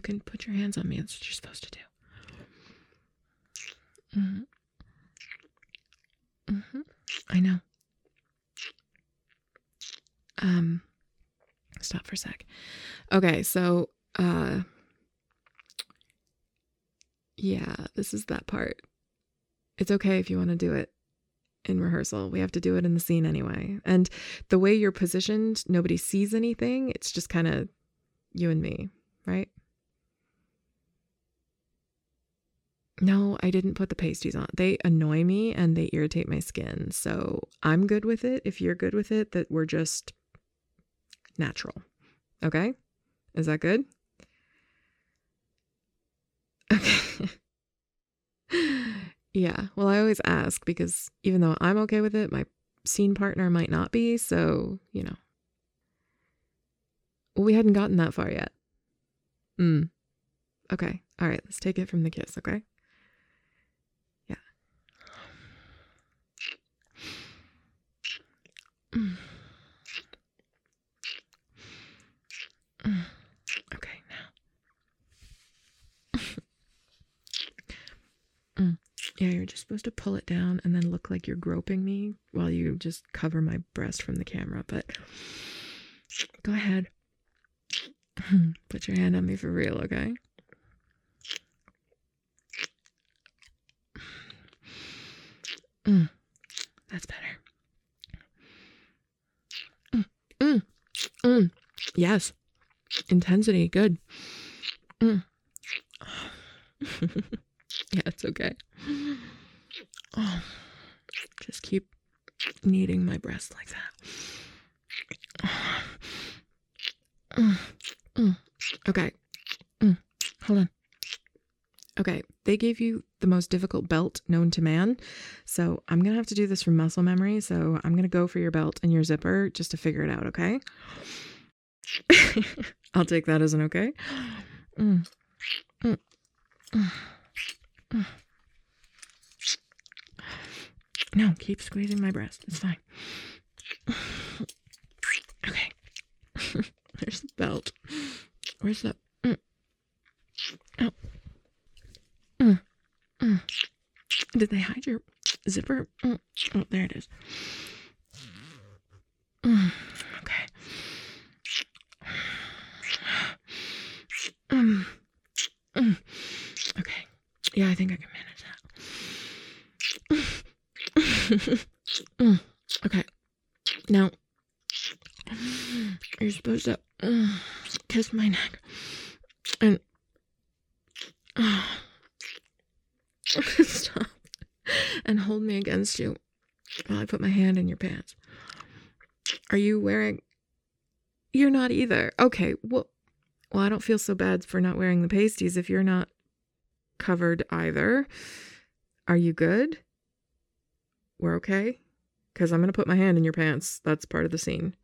can put your hands on me. That's what you're supposed to do. hmm hmm I know. Um, stop for a sec. Okay, so uh, yeah, this is that part. It's okay if you want to do it in rehearsal. We have to do it in the scene anyway. And the way you're positioned, nobody sees anything. It's just kind of you and me, right? No, I didn't put the pasties on. They annoy me and they irritate my skin. So I'm good with it. If you're good with it, that we're just natural. Okay? Is that good? Okay. yeah. Well, I always ask because even though I'm okay with it, my scene partner might not be. So, you know. Well, we hadn't gotten that far yet. Hmm. Okay. All right. Let's take it from the kiss, okay? Yeah. Mm. Mm. Okay, now. mm. Yeah, you're just supposed to pull it down and then look like you're groping me while you just cover my breast from the camera. But go ahead. Put your hand on me for real, okay? Mm, that's better. Mm, mm, mm. Yes. Intensity. Good. Mm. yeah, it's okay. Oh, just keep kneading my breast like that. Mm, mm. Okay. Mm. Hold on. Okay, they gave you the most difficult belt known to man. So I'm going to have to do this from muscle memory. So I'm going to go for your belt and your zipper just to figure it out, okay? I'll take that as an okay. Mm. Mm. Mm. No, keep squeezing my breast. It's fine. Okay. There's the belt. Where's the. Mm. Oh. Mm. Mm. Did they hide your zipper? Mm. Oh, there it is. Mm. Okay. Mm. Okay. Yeah, I think I can manage that. Okay. Now, you're supposed to kiss my neck and. Stop. And hold me against you while I put my hand in your pants. Are you wearing. You're not either. Okay, well, well, I don't feel so bad for not wearing the pasties if you're not covered either. Are you good? We're okay? Because I'm going to put my hand in your pants. That's part of the scene.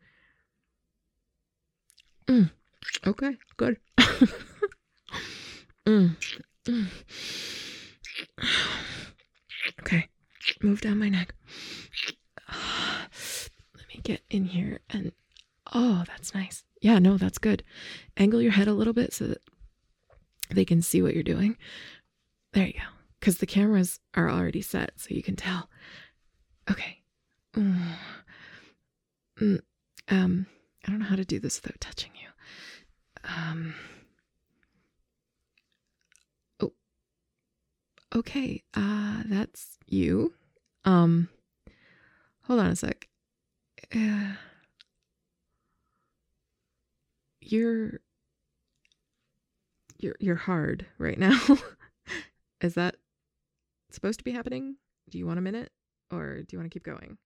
Mm. Okay, good. mm. Mm. Okay, move down my neck. Let me get in here and. Oh, that's nice. Yeah, no, that's good. Angle your head a little bit so that they can see what you're doing. There you go. Because the cameras are already set, so you can tell. Okay. Mm. Mm. Um, I don't know how to do this without touching you. Um. Oh. Okay. Uh, that's you. Um. Hold on a sec. Uh, you're you're you're hard right now. Is that supposed to be happening? Do you want a minute or do you want to keep going?